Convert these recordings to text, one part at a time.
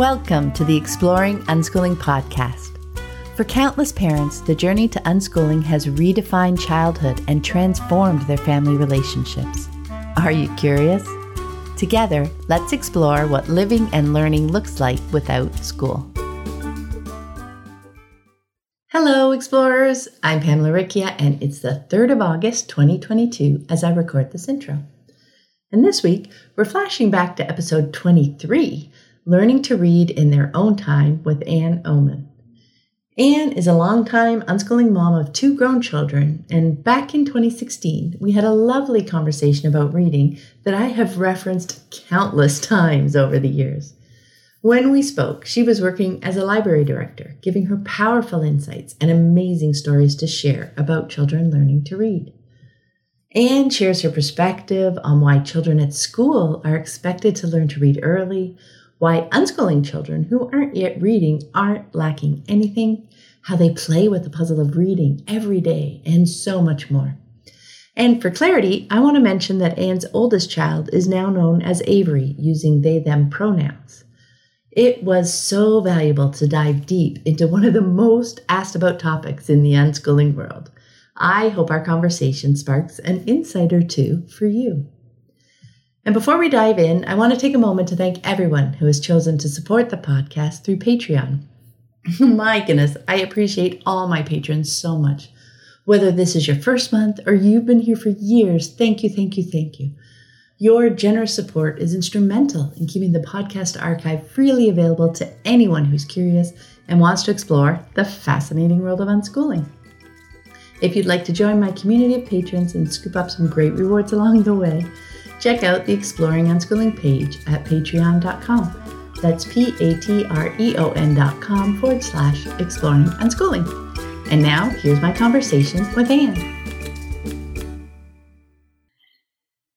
Welcome to the Exploring Unschooling podcast. For countless parents, the journey to unschooling has redefined childhood and transformed their family relationships. Are you curious? Together, let's explore what living and learning looks like without school. Hello, explorers! I'm Pam Laricchia, and it's the 3rd of August 2022 as I record this intro. And this week, we're flashing back to episode 23 Learning to Read in Their Own Time with Anne Ohman. Anne is a longtime unschooling mom of two grown children, and back in 2016, we had a lovely conversation about reading that I have referenced countless times over the years. When we spoke, she was working as a library director, giving her powerful insights and amazing stories to share about children learning to read. Anne shares her perspective on why children at school are expected to learn to read early, why unschooling children who aren't yet reading aren't lacking anything, how they play with the puzzle of reading every day, and so much more. And for clarity, I want to mention that Anne's oldest child is now known as Avery, using they them pronouns. It was so valuable to dive deep into one of the most asked about topics in the unschooling world. I hope our conversation sparks an insight or two for you. And before we dive in, I want to take a moment to thank everyone who has chosen to support the podcast through Patreon. my goodness, I appreciate all my patrons so much. Whether this is your first month or you've been here for years, thank you, thank you, thank you. Your generous support is instrumental in keeping the podcast archive freely available to anyone who's curious and wants to explore the fascinating world of unschooling. If you'd like to join my community of patrons and scoop up some great rewards along the way, check out the Exploring Unschooling page at patreon.com. That's P A T R E O N.com forward slash exploring unschooling. And now, here's my conversation with Anne.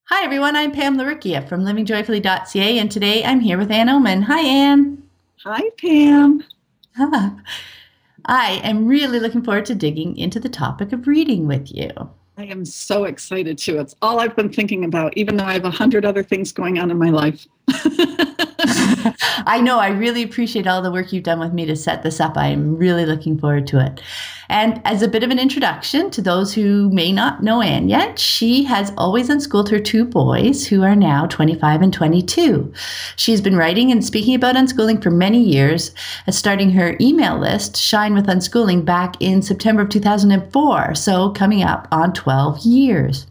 Hi, everyone. I'm Pam Laricchia from livingjoyfully.ca, and today I'm here with Anne Ohman. Hi, Anne. Hi, Pam. Ah, I am really looking forward to digging into the topic of reading with you. I am so excited too. It's all I've been thinking about, even though I have a hundred other things going on in my life. I know. I really appreciate all the work you've done with me to set this up. I'm really looking forward to it. And as a bit of an introduction to those who may not know Anne yet, she has always unschooled her two boys who are now 25 and 22. She's been writing and speaking about unschooling for many years, starting her email list, Shine with Unschooling, back in September of 2004. So coming up on 12 years.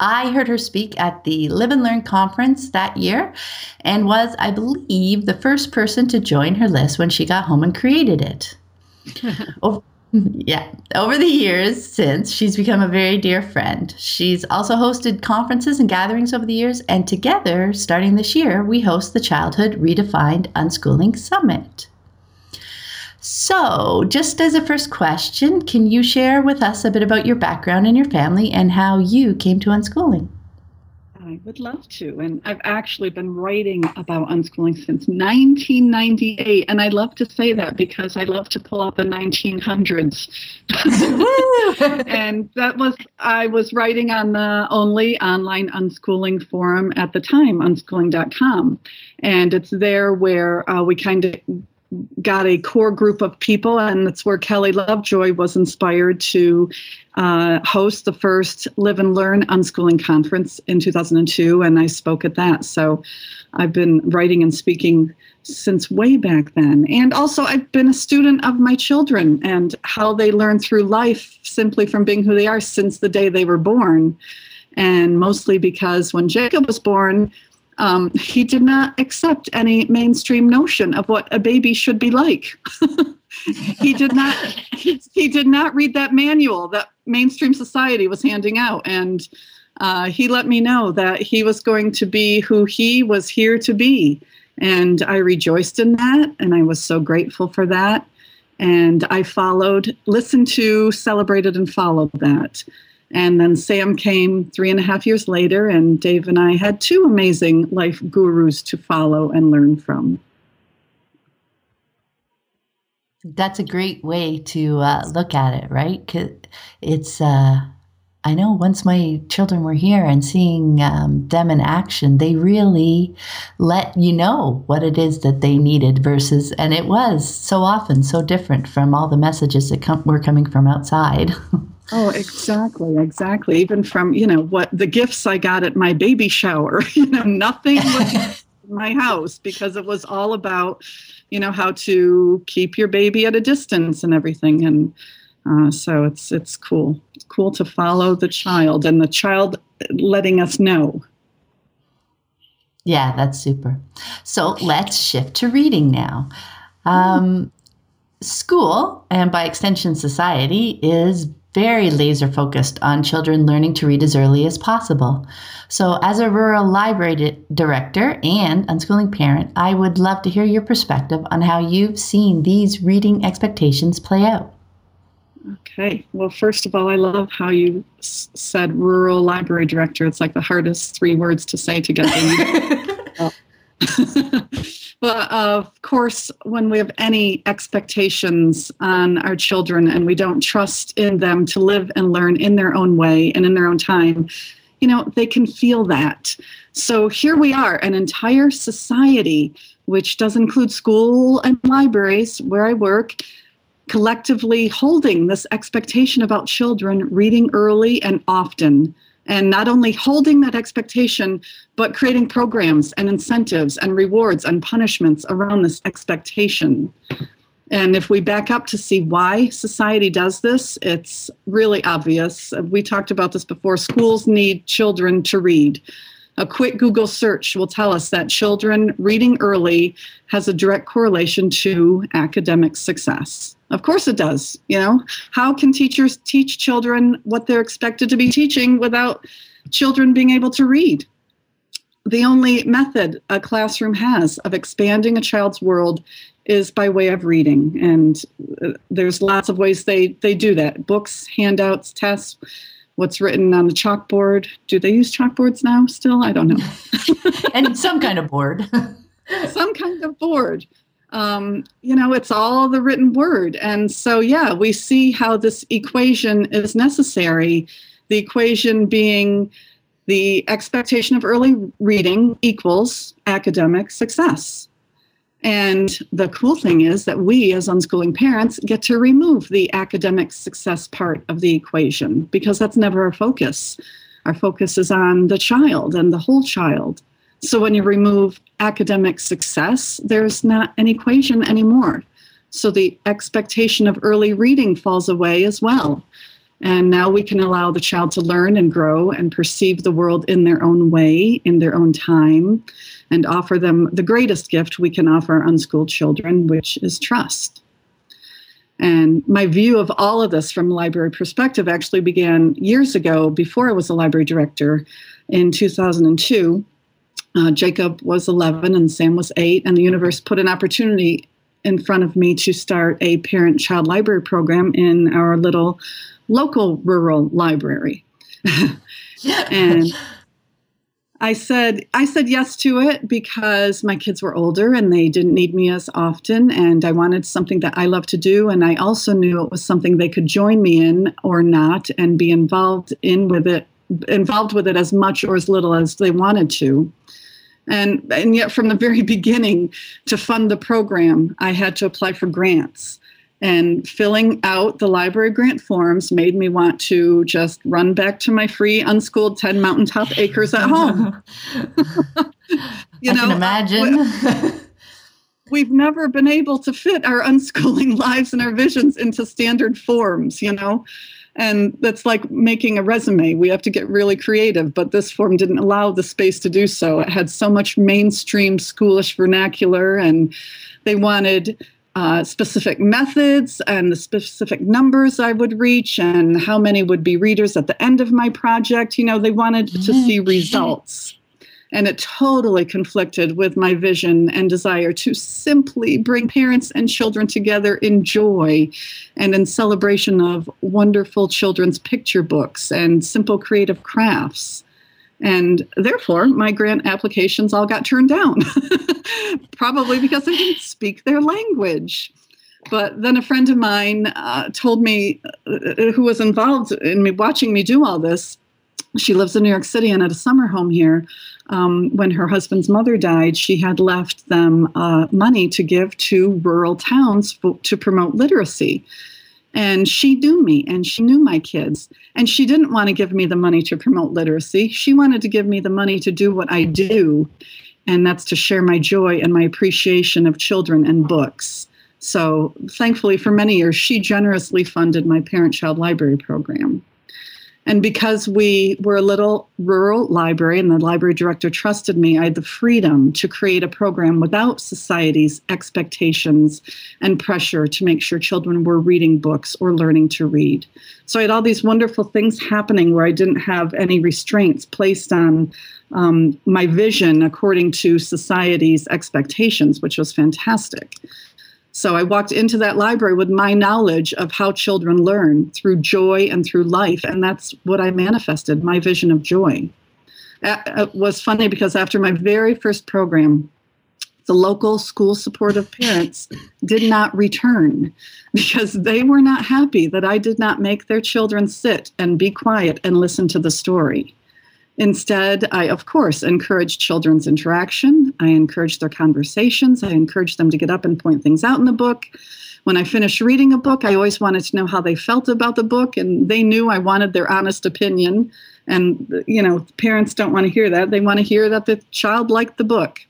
I heard her speak at the Live and Learn conference that year and was, I believe, the first person to join her list when she got home and created it. oh, yeah, over the years since, she's become a very dear friend. She's also hosted conferences and gatherings over the years, and together, starting this year, we host the Childhood Redefined Unschooling Summit. So, just as a first question, can you share with us a bit about your background and your family and how you came to unschooling? I would love to. And I've actually been writing about unschooling since 1998. And I love to say that because I love to pull out the 1900s. and that was, I was writing on the only online unschooling forum at the time, unschooling.com. And it's there where uh, we kind of got a core group of people, and that's where Kelly Lovejoy was inspired to uh, host the first Live and Learn Unschooling Conference in 2002, and I spoke at that. So I've been writing and speaking since way back then. And also, I've been a student of my children and how they learn through life simply from being who they are since the day they were born. And mostly because when Jacob was born, um, he did not accept any mainstream notion of what a baby should be like. he did not. He, he, did not read that manual that mainstream society was handing out, and uh, he let me know that he was going to be who he was here to be, and I rejoiced in that, and I was so grateful for that. And I followed, listened to, celebrated, and followed that. And then Sam came three and a half years later, and Dave and I had two amazing life gurus to follow and learn from. That's a great way to uh, look at it, right? It's, uh, I know once my children were here and seeing um, them in action, they really let you know what it is that they needed versus, and it was so often so different from all the messages that were coming from outside. Oh, exactly, exactly. Even from, you know, what the gifts I got at my baby shower, you know, nothing was in my house because it was all about, you know, how to keep your baby at a distance and everything. And uh, so it's it's cool. It's cool to follow the child and the child letting us know. Yeah, that's super. So let's shift to reading now. Um, school, and by extension, society, is very laser focused on children learning to read as early as possible. So, as a rural library di- director and unschooling parent, I would love to hear your perspective on how you've seen these reading expectations play out. Okay. Well, first of all, I love how you s- said rural library director. It's like the hardest three words to say together. But of course, when we have any expectations on our children and we don't trust in them to live and learn in their own way and in their own time, you know, they can feel that. So here we are, an entire society, which does include school and libraries where I work, collectively holding this expectation about children reading early and often and not only holding that expectation, but creating programs and incentives and rewards and punishments around this expectation. And if we back up to see why society does this, it's really obvious. We talked about this before. Schools need children to read. A quick Google search will tell us that children reading early has a direct correlation to academic success. Of course it does. You know, how can teachers teach children what they're expected to be teaching without children being able to read? The only method a classroom has of expanding a child's world is by way of reading. And uh, there's lots of ways they, they do that books, handouts, tests, what's written on the chalkboard. Do they use chalkboards now still? I don't know. and some kind of board. some kind of board um, you know, it's all the written word. And so, yeah, we see how this equation is necessary. The equation being the expectation of early reading equals academic success. And the cool thing is that we, as unschooling parents, get to remove the academic success part of the equation because that's never our focus. Our focus is on the child and the whole child. So when you remove academic success, there's not an equation anymore. So the expectation of early reading falls away as well. And now we can allow the child to learn and grow and perceive the world in their own way, in their own time, and offer them the greatest gift we can offer unschooled children, which is trust. And my view of all of this from a library perspective actually began years ago before I was a library director in 2002 uh, Jacob was 11 and Sam was eight, and the universe put an opportunity in front of me to start a parent child library program in our little local rural library. and I said I said yes to it because my kids were older and they didn't need me as often and I wanted something that I love to do and I also knew it was something they could join me in or not and be involved in with it involved with it as much or as little as they wanted to. And, and yet, from the very beginning, to fund the program, I had to apply for grants. And filling out the library grant forms made me want to just run back to my free unschooled 10 mountaintop acres at home. you I know, can imagine. we've never been able to fit our unschooling lives and our visions into standard forms, you know? And that's like making a resume. We have to get really creative, but this form didn't allow the space to do so. It had so much mainstream schoolish vernacular, and they wanted uh, specific methods and the specific numbers I would reach and how many would be readers at the end of my project. You know, they wanted to see results. And it totally conflicted with my vision and desire to simply bring parents and children together in joy and in celebration of wonderful children's picture books and simple creative crafts. And therefore, my grant applications all got turned down, probably because I didn't speak their language. But then a friend of mine uh, told me, uh, who was involved in me watching me do all this, she lives in New York City and at a summer home here. Um, when her husband's mother died, she had left them uh, money to give to rural towns to promote literacy. And she knew me and she knew my kids. And she didn't want to give me the money to promote literacy. She wanted to give me the money to do what I do, and that's to share my joy and my appreciation of children and books. So, thankfully, for many years, she generously funded my parent child library program. And because we were a little rural library and the library director trusted me, I had the freedom to create a program without society's expectations and pressure to make sure children were reading books or learning to read. So I had all these wonderful things happening where I didn't have any restraints placed on um, my vision according to society's expectations, which was fantastic. So I walked into that library with my knowledge of how children learn through joy and through life. And that's what I manifested my vision of joy. It uh, was funny because after my very first program, the local school supportive parents did not return because they were not happy that I did not make their children sit and be quiet and listen to the story. Instead, I, of course, encourage children's interaction. I encourage their conversations. I encourage them to get up and point things out in the book. When I finished reading a book, I always wanted to know how they felt about the book, and they knew I wanted their honest opinion. And, you know, parents don't want to hear that. They want to hear that the child liked the book.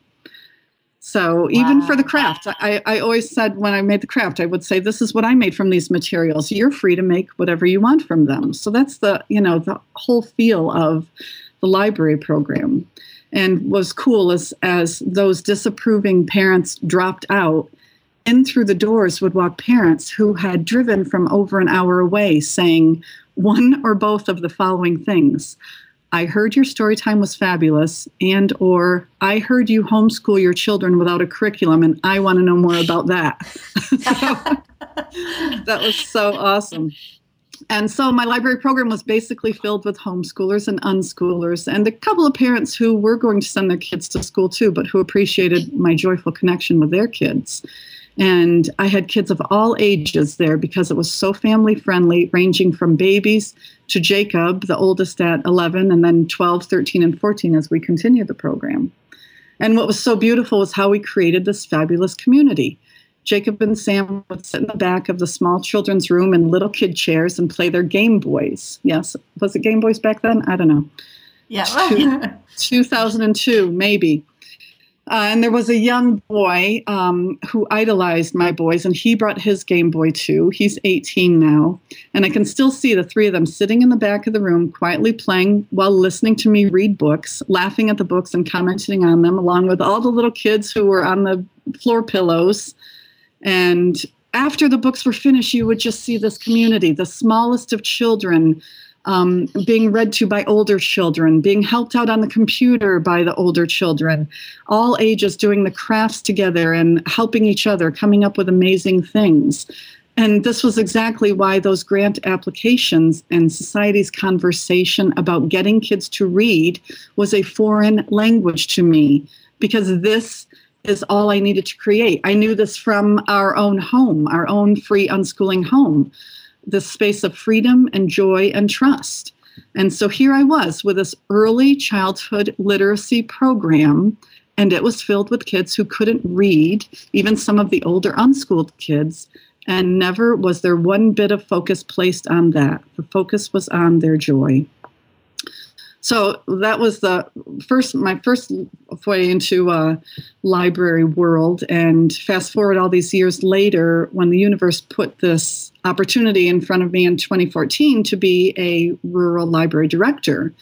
So wow. even for the craft, I, I always said when I made the craft, I would say, this is what I made from these materials. You're free to make whatever you want from them. So that's the, you know, the whole feel of the library program. And was cool as, as those disapproving parents dropped out, in through the doors would walk parents who had driven from over an hour away saying one or both of the following things. I heard your story time was fabulous and or I heard you homeschool your children without a curriculum and I want to know more about that. so, that was so awesome and so my library program was basically filled with homeschoolers and unschoolers and a couple of parents who were going to send their kids to school too but who appreciated my joyful connection with their kids. And i had kids of all ages there because it was so family friendly ranging from babies to jacob the oldest at 11 and then 12 13 and 14 as we continued the program. And what was so beautiful was how we created this fabulous community Jacob and Sam would sit in the back of the small children's room in little kid chairs and play their Game Boys. Yes, was it Game Boys back then? I don't know. Yeah, Two, 2002 maybe. Uh, and there was a young boy um, who idolized my boys, and he brought his Game Boy too. He's 18 now. And I can still see the three of them sitting in the back of the room, quietly playing while listening to me read books, laughing at the books and commenting on them, along with all the little kids who were on the floor pillows and after the books were finished, you would just see this community, the smallest of children, um, being read to by older children, being helped out on the computer by the older children, all ages doing the crafts together and helping each other, coming up with amazing things. And this was exactly why those grant applications and society's conversation about getting kids to read was a foreign language to me because this is all I needed to create. I knew this from our own home, our own free unschooling home, this space of freedom and joy and trust. And so here I was with this early childhood literacy program, and it was filled with kids who couldn't read, even some of the older unschooled kids. And never was there one bit of focus placed on that. The focus was on their joy. So that was the first, my first foray into uh, library world. And fast forward all these years later, when the universe put this opportunity in front of me in 2014 to be a rural library director.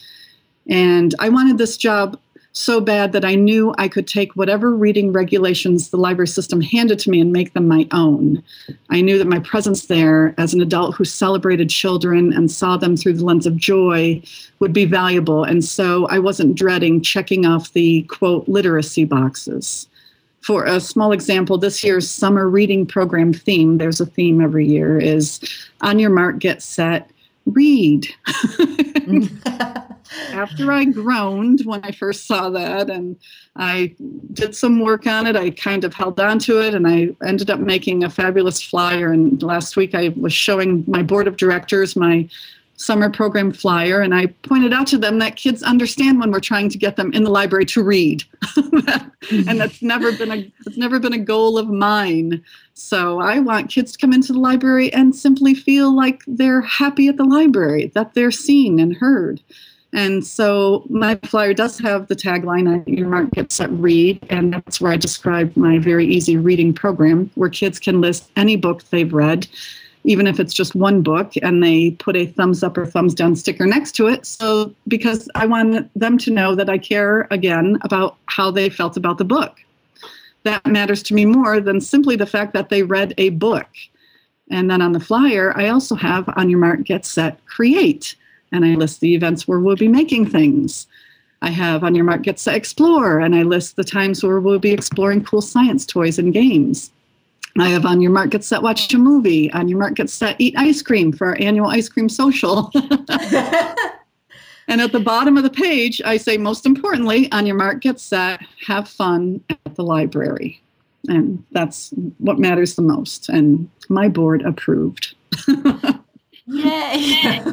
And I wanted this job so bad that I knew I could take whatever reading regulations the library system handed to me and make them my own. I knew that my presence there as an adult who celebrated children and saw them through the lens of joy would be valuable. And so I wasn't dreading checking off the quote literacy boxes. For a small example, this year's summer reading program theme, there's a theme every year, is on your mark, get set, read. After I groaned when I first saw that, and I did some work on it, I kind of held on to it, and I ended up making a fabulous flyer. And last week I was showing my board of directors my summer program flyer and i pointed out to them that kids understand when we're trying to get them in the library to read. And that's never been a it's never been a goal of mine. So i want kids to come into the library and simply feel like they're happy at the library that they're seen and heard. And so my flyer does have the tagline your mark get set read and that's where i describe my very easy reading program where kids can list any book they've read even if it's just one book, and they put a thumbs up or thumbs down sticker next to it. So, because I want them to know that I care again about how they felt about the book. That matters to me more than simply the fact that they read a book. And then on the flyer, I also have on your mark, get set, create. And I list the events where we'll be making things. I have on your mark, get set, explore. And I list the times where we'll be exploring cool science toys and games. I have on your mark, get set, watch a movie. On your mark, get set, eat ice cream for our annual ice cream social. and at the bottom of the page, I say, most importantly, on your mark, get set, have fun at the library. And that's what matters the most. And my board approved. Yay!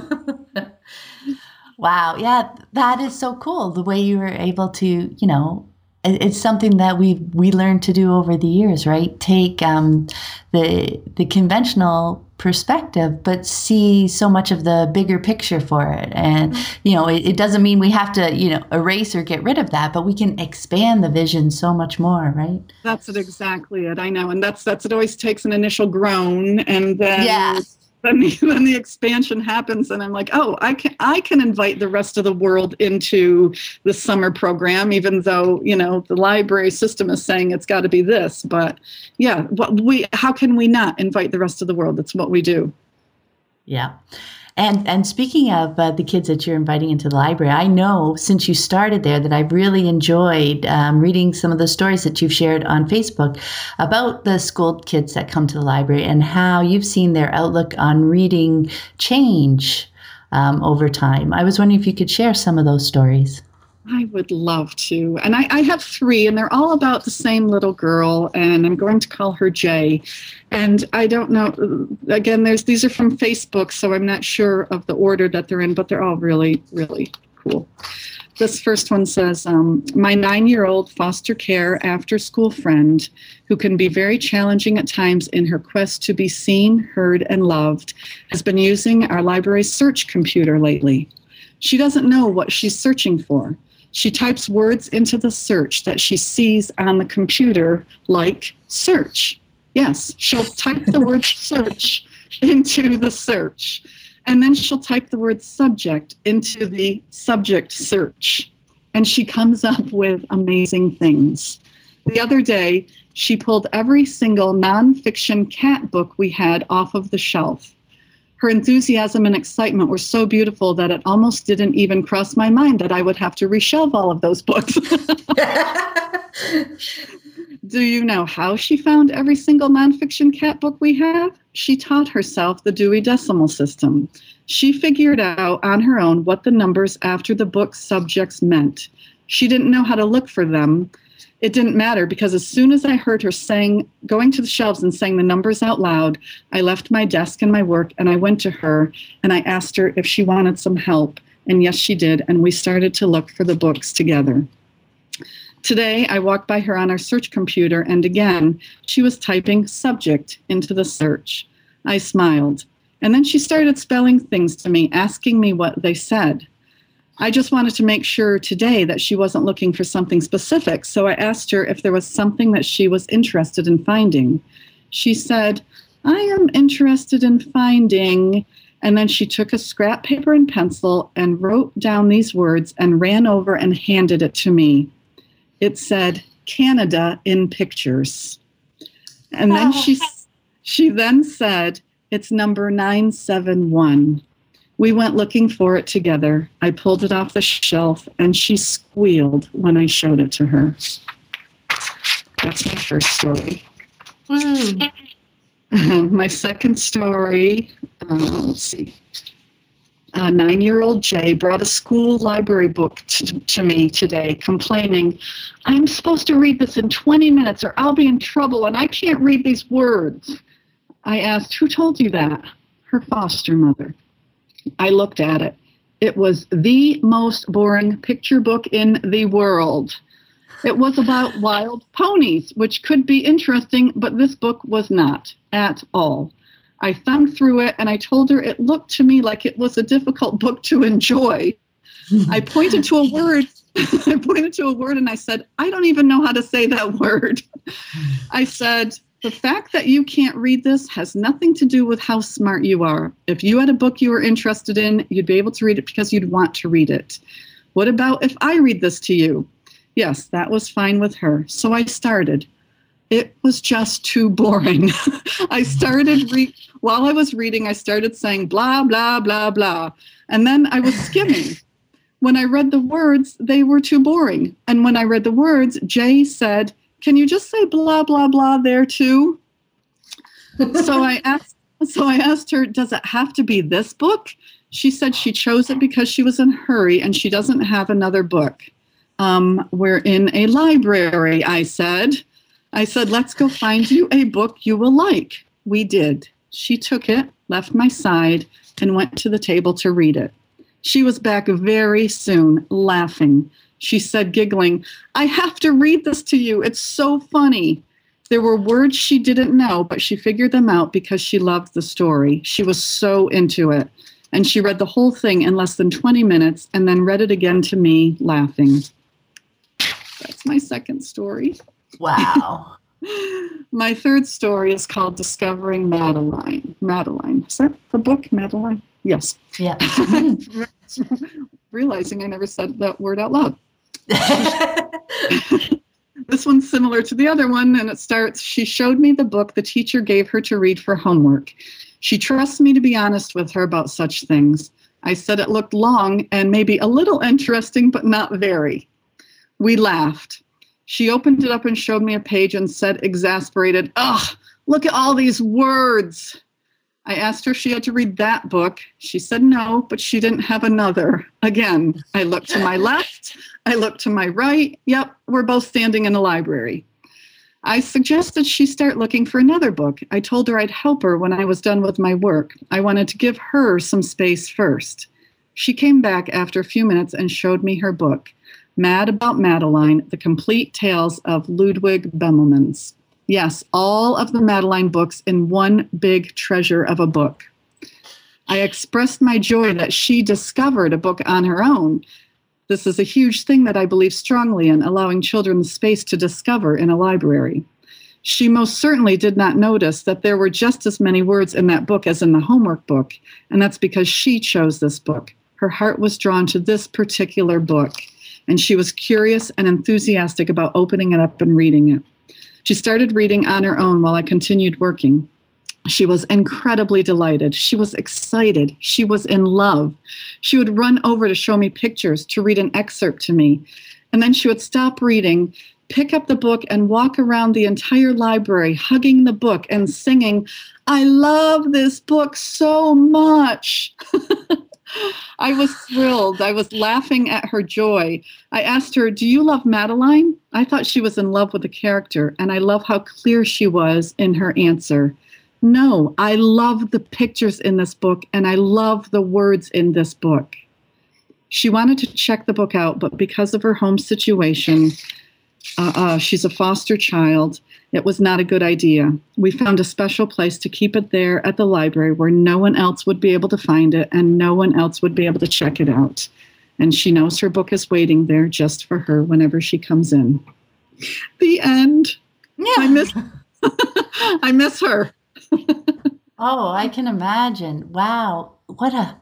wow. Yeah, that is so cool. The way you were able to, you know, it's something that we we learned to do over the years, right? Take um, the the conventional perspective, but see so much of the bigger picture for it. And you know, it, it, doesn't mean we have to you know erase or get rid of that, but we can expand the vision so much more, right? That's it, exactly it. I know, and that's that's it. Always takes an initial groan, and then yeah then the, then the expansion happens and i'm like oh i can i can invite the rest of the world into the summer program even though you know the library system is saying it's got to be this but yeah what we how can we not invite the rest of the world? That's what we do. Yeah and and speaking of uh, the kids that you're inviting into the library, I know since you started there that I've really enjoyed um, reading some of the stories that you've shared on Facebook about the school kids that come to the library and how you've seen their outlook on reading change um, over time. I was wondering if you could share some of those stories. I would love to. And I, I, have three, and they're all about the same little girl, and I'm going to call her Jay. And I don't know, again, there's these are from Facebook, so I'm not sure of the order that they're in, but they're all really, really cool. This first one says um, My nine year old foster care after school friend, who can be very challenging at times in her quest to be seen, heard, and loved, has been using our library's search computer lately. She doesn't know what she's searching for. She types words into the search that she sees on the computer, like search. Yes, she'll type the word search into the search. And then she'll type the word subject into the subject search. And she comes up with amazing things. The other day, she pulled every single nonfiction cat book we had off of the shelf her enthusiasm and excitement were so beautiful that it almost didn't even cross my mind that I would have to reshelve all of those books. Do you know how she found every single nonfiction cat book we have? She taught herself the Dewey Decimal System. She figured out on her own what the numbers after the book subjects meant. She didn't know how to look for them, it didn't matter because as soon as I heard her saying, going to the shelves and saying the numbers out loud, I left my desk and my work and I went to her and I asked her if she wanted some help. And yes, she did. And we started to look for the books together. Today, I walked by her on our search computer, and again, she was typing subject into the search. I smiled. And then she started spelling things to me, asking me what they said. I just wanted to make sure today that she wasn't looking for something specific. So I asked her if there was something that she was interested in finding. She said, I am interested in finding. And then she took a scrap paper and pencil and wrote down these words and ran over and handed it to me. It said, Canada in pictures. And then she, she then said, It's number 971. We went looking for it together. I pulled it off the shelf and she squealed when I showed it to her. That's my first story. Mm. my second story, uh, let's see. uh, nine year old Jay brought a school library book to, to me today, complaining, I'm supposed to read this in 20 minutes or I'll be in trouble and I can't read these words. I asked, Who told you that? Her foster mother. I looked at it. It was the most boring picture book in the world. It was about wild ponies, which could be interesting, but this book was not at all. I thumbed through it and I told her it looked to me like it was a difficult book to enjoy. I pointed to a word. I pointed to a word and I said, I don't even know how to say that word. I said, the fact that you can't read this has nothing to do with how smart you are. If you had a book you were interested in, you'd be able to read it because you'd want to read it. What about if I read this to you? Yes, that was fine with her. So I started it was just too boring. I started re- while I was reading, I started saying blah blah blah blah, and then I was skimming. when I read the words, they were too boring. And when I read the words, Jay said, "Can you just say blah blah blah there too?" so I asked. So I asked her, "Does it have to be this book?" She said she chose it because she was in a hurry and she doesn't have another book. Um, we're in a library, I said. I said, Let's go find you a book you will like. We did. She took it, left my side, and went to the table to read it. She was back very soon, laughing. She said, giggling, I have to read this to you. It's so funny. There were words she didn't know, but she figured them out because she loved the story. She was so into it. And she read the whole thing in less than 20 minutes and then read it again to me, laughing. That's my second story. Wow. My third story is called Discovering Madeline. Madeline. Is that the book, Madeline? Yes. Yeah. Realizing I never said that word out loud. this one's similar to the other one, and it starts She showed me the book the teacher gave her to read for homework. She trusts me to be honest with her about such things. I said it looked long and maybe a little interesting, but not very. We laughed. She opened it up and showed me a page and said, exasperated, Ugh, look at all these words. I asked her if she had to read that book. She said no, but she didn't have another. Again, I looked to my left, I looked to my right. Yep, we're both standing in a library. I suggested she start looking for another book. I told her I'd help her when I was done with my work. I wanted to give her some space first. She came back after a few minutes and showed me her book. Mad About Madeline, The Complete Tales of Ludwig Bemelmans. Yes, all of the Madeline books in one big treasure of a book. I expressed my joy that she discovered a book on her own. This is a huge thing that I believe strongly in, allowing children the space to discover in a library. She most certainly did not notice that there were just as many words in that book as in the homework book, and that's because she chose this book. Her heart was drawn to this particular book and she was curious and enthusiastic about opening it up and reading it. She started reading on her own while I continued working. She was incredibly delighted. She was excited. She was in love. She would run over to show me pictures, to read an excerpt to me. And then she would stop reading, pick up the book, and walk around the entire library, hugging the book and singing, I love this book so much. I was thrilled. I was laughing at her joy. I asked her, Do you love Madeline? I thought she was in love with the character, and I love how clear she was in her answer. No, I love the pictures in this book, and I love the words in this book. She wanted to check the book out, but because of her home situation, uh, uh, she's a foster child it was not a good idea. We found a special place to keep it there at the library where no one else would be able to find it and no one else would be able to check it out. And she knows her book is waiting there just for her whenever she comes in. The end. Yeah. I miss I miss her. oh, I can imagine. Wow. What a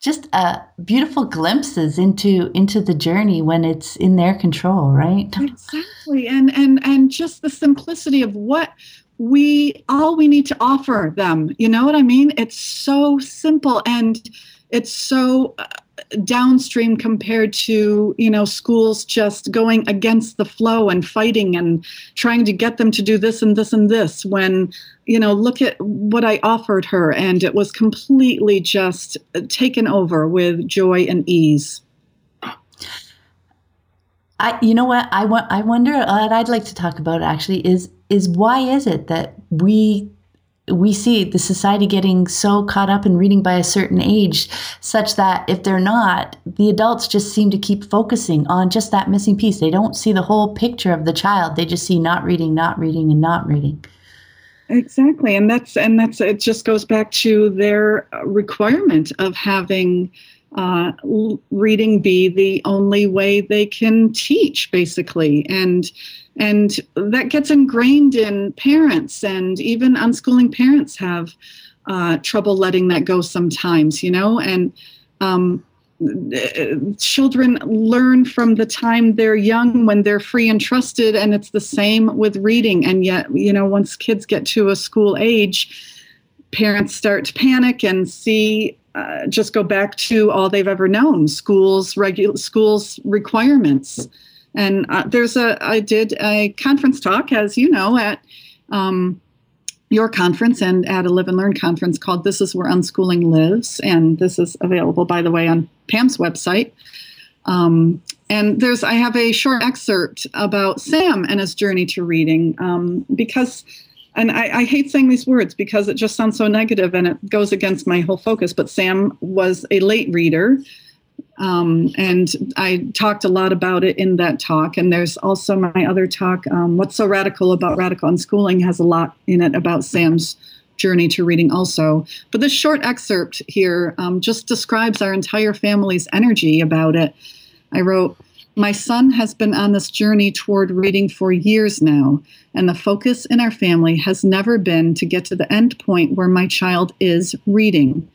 just uh, beautiful glimpses into into the journey when it's in their control, right? Exactly, and and and just the simplicity of what we all we need to offer them. You know what I mean? It's so simple, and it's so uh, downstream compared to you know schools just going against the flow and fighting and trying to get them to do this and this and this when you know look at what i offered her and it was completely just taken over with joy and ease. I, you know what? I want I wonder what I'd like to talk about actually is is why is it that we we see the society getting so caught up in reading by a certain age, such that if they're not, the adults just seem to keep focusing on just that missing piece. They don't see the whole picture of the child. They just see not reading, not reading, and not reading. Exactly, and that's and that's it. Just goes back to their requirement of having uh, reading be the only way they can teach, basically, and and that gets ingrained in parents and even unschooling parents have uh, trouble letting that go sometimes you know? And um, children learn from the time they're young when they're free and trusted and it's the same with reading. And yet you know once kids get to a school age parents start to panic and see uh, just go back to all they've ever known schools regular schools requirements and uh, there's a, I did a conference talk, as you know, at um, your conference and at a Live and Learn conference called This Is Where Unschooling Lives. And this is available, by the way, on Pam's website. Um, and there's, I have a short excerpt about Sam and his journey to reading um, because, and I, I hate saying these words because it just sounds so negative and it goes against my whole focus. But Sam was a late reader um, and I talked a lot about it in that talk. And there's also my other talk, um, What's So Radical About Radical Unschooling, has a lot in it about Sam's journey to reading, also. But this short excerpt here um, just describes our entire family's energy about it. I wrote, my son has been on this journey toward reading for years now, and the focus in our family has never been to get to the end point where my child is reading.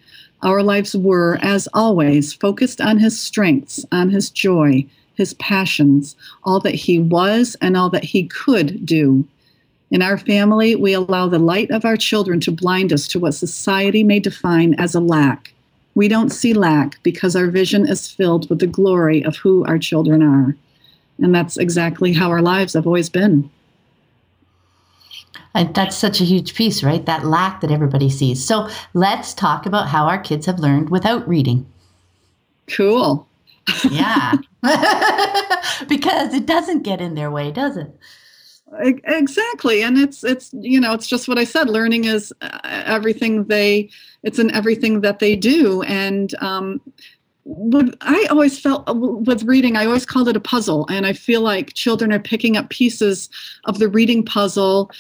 Our lives were, as always, focused on his strengths, on his joy, his passions, all that he was and all that he could do. In our family, we allow the light of our children to blind us to what society may define as a lack. We don't see lack because our vision is filled with the glory of who our children are. And that's exactly how our lives have always been. And that's such a huge piece, right? That lack that everybody sees. So let's talk about how our kids have learned without reading. Cool. yeah. because it doesn't get in their way, does it? exactly and it's it's you know it's just what i said learning is uh, everything they it's in everything that they do and um with, I always felt uh, with reading, I always called it a puzzle. And I feel like children are picking up pieces of the reading puzzle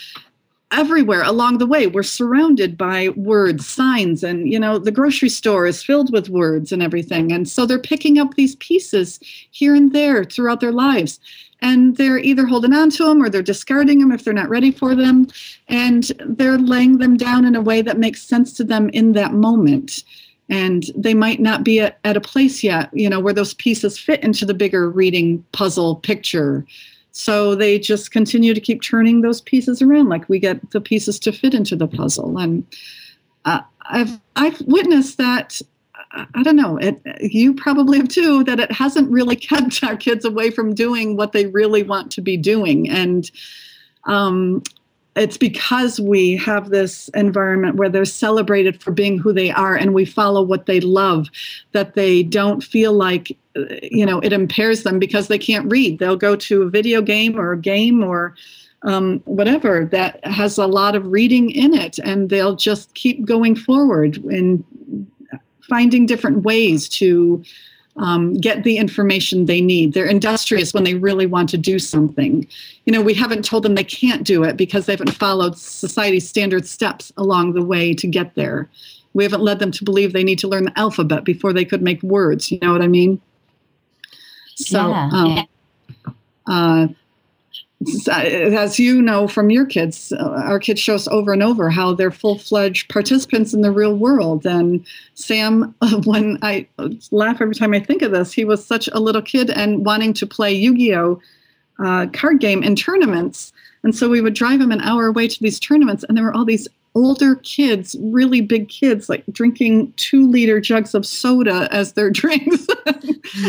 everywhere along the way. We're surrounded by words signs and you know the grocery store is filled with words and everything. And so they're picking up these pieces here and there throughout their lives. And they're either holding on to them or they're discarding them if they're not ready for them. And they're laying them down in a way that makes sense to them in that moment. And they might not be at, at a place yet you know where those pieces fit into the bigger reading puzzle picture so they just continue to keep turning those pieces around like we get the pieces to fit into the puzzle and uh, i've i've witnessed that I don't know. It, you probably have too. That it hasn't really kept our kids away from doing what they really want to be doing, and um, it's because we have this environment where they're celebrated for being who they are and we follow what they love that they don't feel like you know it impairs them because they can't read. They'll go to a video game or a game or um, whatever that has a lot of reading in it and they'll just keep going forward and finding different ways to um, get the information they need. They're industrious when they really want to do something. You know, we haven't told them they can't do it because they haven't followed society's standard steps along the way to get there. We haven't led them to believe they need to learn the alphabet before they could make words. You know what I mean? So, yeah. um, uh, as you know from your kids, uh, our kids show us over and over how they're full fledged participants in the real world. And Sam, when I laugh every time I think of this, he was such a little kid and wanting to play Yu Gi Oh! Uh, card game in tournaments. And so we would drive him an hour away to these tournaments, and there were all these older kids, really big kids, like drinking two liter jugs of soda as their drinks.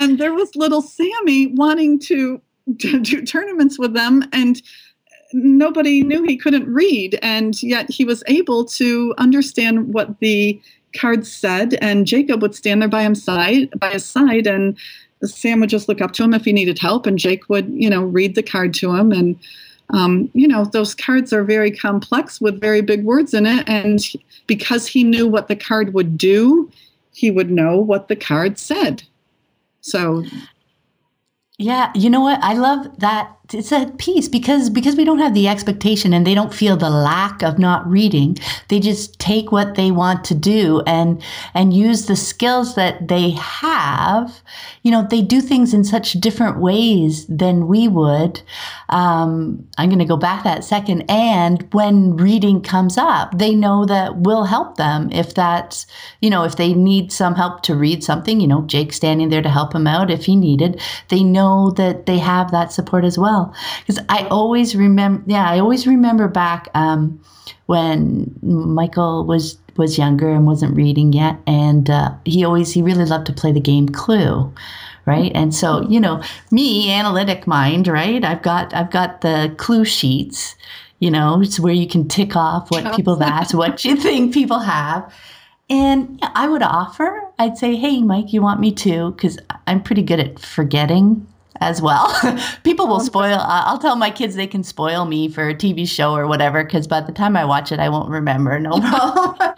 and there was little Sammy wanting to, to do tournaments with them. And nobody knew he couldn't read. And yet he was able to understand what the cards said. And Jacob would stand there by his side, by his side and Sam would just look up to him if he needed help, and Jake would, you know, read the card to him. And um, you know, those cards are very complex with very big words in it. And because he knew what the card would do, he would know what the card said. So, yeah, you know what? I love that it's a piece because because we don't have the expectation and they don't feel the lack of not reading. They just take what they want to do and and use the skills that they have. You know they do things in such different ways than we would um, i'm going to go back that second and when reading comes up they know that we'll help them if that's you know if they need some help to read something you know jake standing there to help him out if he needed they know that they have that support as well because I always remember. Yeah, I always remember back um, when Michael was was younger and wasn't reading yet, and uh, he always he really loved to play the game Clue right and so you know me analytic mind right i've got i've got the clue sheets you know it's where you can tick off what people have what you think people have and yeah, i would offer i'd say hey mike you want me to because i'm pretty good at forgetting as well. People will spoil. I'll tell my kids they can spoil me for a TV show or whatever because by the time I watch it, I won't remember. No problem.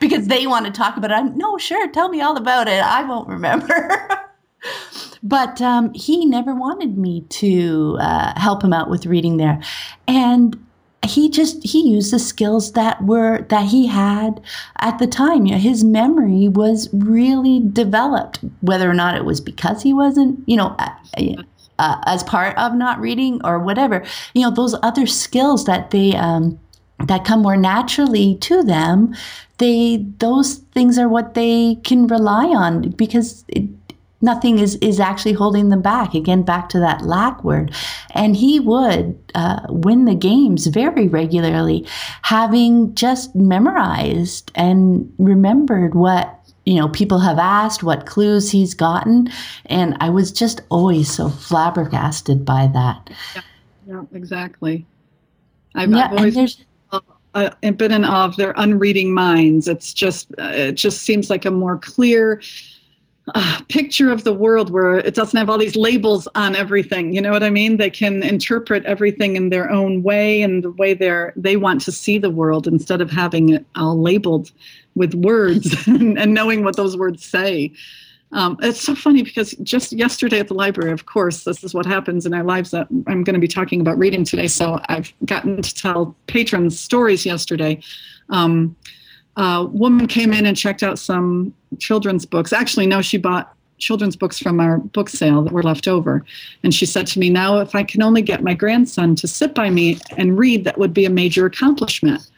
because they want to talk about it. I'm, no, sure, tell me all about it. I won't remember. But um, he never wanted me to uh, help him out with reading there, and he just he used the skills that were that he had at the time. You know his memory was really developed whether or not it was because he wasn't you know uh, as part of not reading or whatever. You know those other skills that they um, that come more naturally to them they those things are what they can rely on because it, nothing is, is actually holding them back. Again, back to that lack word. And he would uh, win the games very regularly, having just memorized and remembered what you know people have asked what clues he's gotten and i was just always so flabbergasted by that yeah, yeah exactly i've, yeah, I've always uh, been in awe of their unreading minds it's just uh, it just seems like a more clear uh, picture of the world where it doesn't have all these labels on everything. You know what I mean? They can interpret everything in their own way and the way they're they want to see the world instead of having it all labeled with words and, and knowing what those words say. Um, it's so funny because just yesterday at the library, of course, this is what happens in our lives that I'm going to be talking about reading today. So I've gotten to tell patrons stories yesterday. Um, a woman came in and checked out some children's books. Actually, no, she bought children's books from our book sale that were left over. And she said to me, Now, if I can only get my grandson to sit by me and read, that would be a major accomplishment.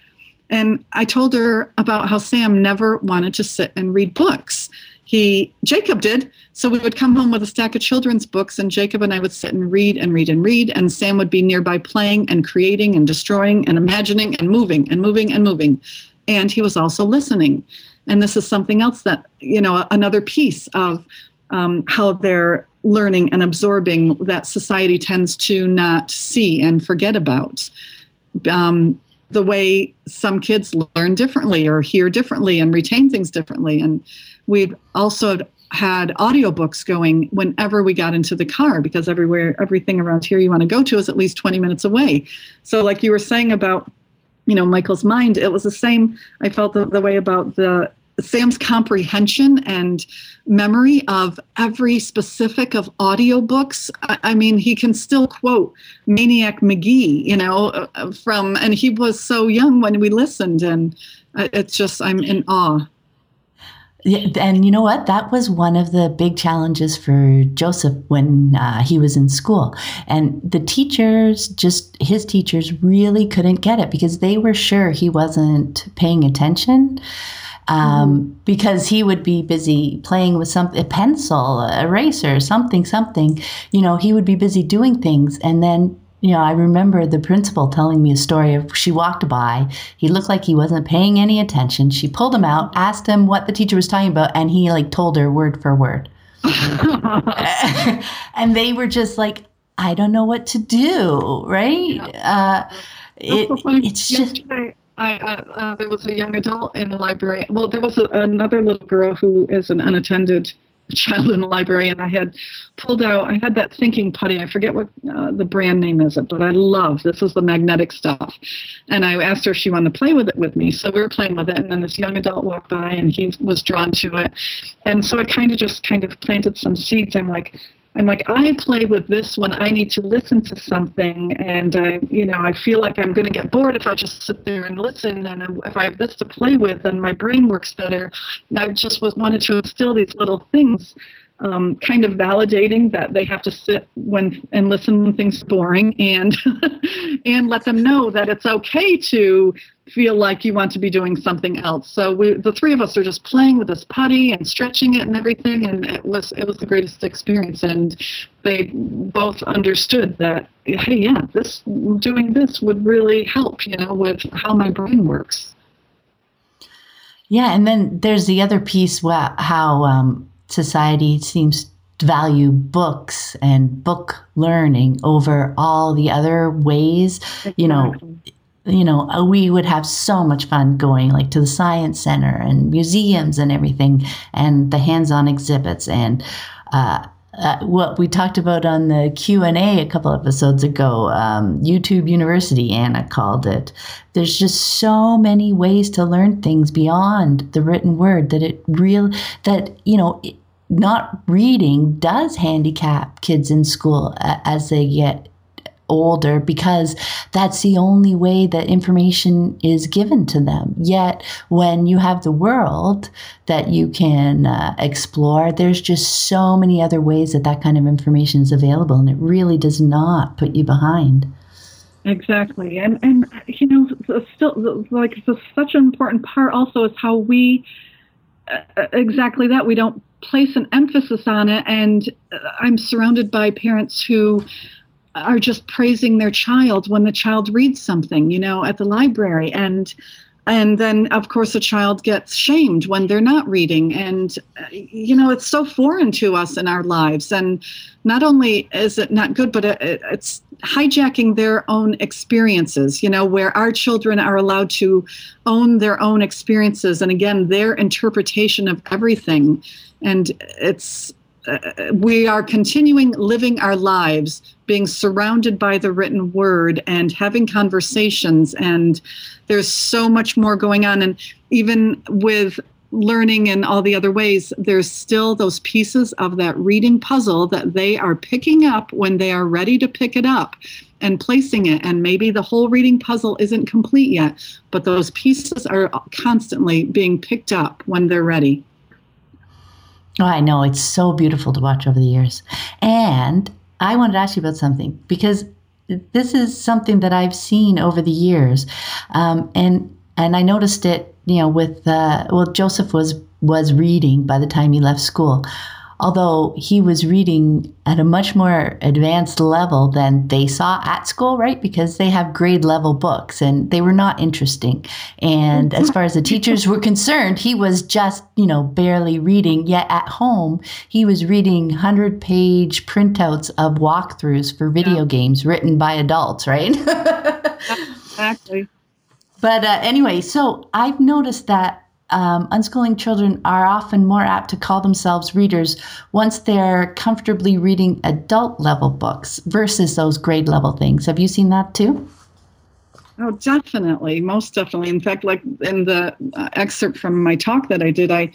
And I told her about how Sam never wanted to sit and read books. He, Jacob did. So we would come home with a stack of children's books, and Jacob and I would sit and read and read and read. And Sam would be nearby playing and creating and destroying and imagining and moving and moving and moving and he was also listening. And this is something else that, you know, another piece of um, how they're learning and absorbing that society tends to not see and forget about. Um, the way some kids learn differently or hear differently and retain things differently. And we've also had audiobooks going whenever we got into the car because everywhere everything around here you want to go to is at least 20 minutes away. So like you were saying about you know michael's mind it was the same i felt the, the way about the sam's comprehension and memory of every specific of audiobooks. I, I mean he can still quote Maniac Magee you know uh, from and he was so young when we listened and uh, it's just i'm in awe and you know what? That was one of the big challenges for Joseph when uh, he was in school. And the teachers, just his teachers, really couldn't get it because they were sure he wasn't paying attention. Um, mm. Because he would be busy playing with some a pencil, a eraser, something, something. You know, he would be busy doing things, and then you know, I remember the principal telling me a story of she walked by. He looked like he wasn't paying any attention. She pulled him out, asked him what the teacher was talking about, and he like told her word for word. and they were just like, I don't know what to do, right? Yeah. Uh, it, it's just. I, uh, uh, there was a young adult in the library. Well, there was a, another little girl who is an unattended child in the library, and I had pulled out. I had that thinking putty. I forget what uh, the brand name is, it, but I love this is the magnetic stuff. And I asked her if she wanted to play with it with me. So we were playing with it, and then this young adult walked by, and he was drawn to it. And so it kind of just kind of planted some seeds. I'm like, I'm like, I play with this when I need to listen to something, and I, you know, I feel like I'm going to get bored if I just sit there and listen. And if I have this to play with, then my brain works better. And I just was wanted to instill these little things um, kind of validating that they have to sit when and listen when things are boring and and let them know that it's okay to feel like you want to be doing something else. So we, the three of us are just playing with this putty and stretching it and everything, and it was it was the greatest experience. And they both understood that hey, yeah, this doing this would really help, you know, with how my brain works. Yeah, and then there's the other piece where how um, society seems to value books and book learning over all the other ways. You know, you know, uh, we would have so much fun going like to the science center and museums and everything, and the hands-on exhibits and. Uh, uh, what we talked about on the q&a a couple episodes ago um, youtube university anna called it there's just so many ways to learn things beyond the written word that it real that you know not reading does handicap kids in school as they get older because that's the only way that information is given to them. Yet, when you have the world that you can uh, explore, there's just so many other ways that that kind of information is available, and it really does not put you behind. Exactly, and and you know, still like such an important part also is how we uh, exactly that we don't place an emphasis on it, and uh, I'm surrounded by parents who are just praising their child when the child reads something, you know, at the library. And and then of course a child gets shamed when they're not reading. And you know it's so foreign to us in our lives. And not only is it not good but it, it's hijacking their own experiences you know where our children are allowed to own their own experiences. And again their interpretation of everything. And it's uh, we are continuing living our lives being surrounded by the written word and having conversations and there's so much more going on. And even with learning and all the other ways there's still those pieces of that reading puzzle that they are picking up when they are ready to pick it up and placing it. And maybe the whole reading puzzle isn't complete yet but those pieces are constantly being picked up when they're ready Oh, I know. It's so beautiful to watch over the years. And I wanted to ask you about something because this is something that I've seen over the years. Um, and and I noticed it, you know, with uh, well, Joseph was was reading by the time he left school although he was reading at a much more advanced level than they saw at school, right? Because they have grade level books and they were not interesting. And as far as the teachers were concerned, he was just, you know, barely reading. Yet at home, he was reading 100 page printouts of walkthroughs for video yeah. games written by adults, right? exactly. But uh, anyway, so I've noticed that um, unschooling children are often more apt to call themselves readers once they're comfortably reading adult level books versus those grade level things. Have you seen that too? Oh, definitely, most definitely. In fact, like in the uh, excerpt from my talk that I did, I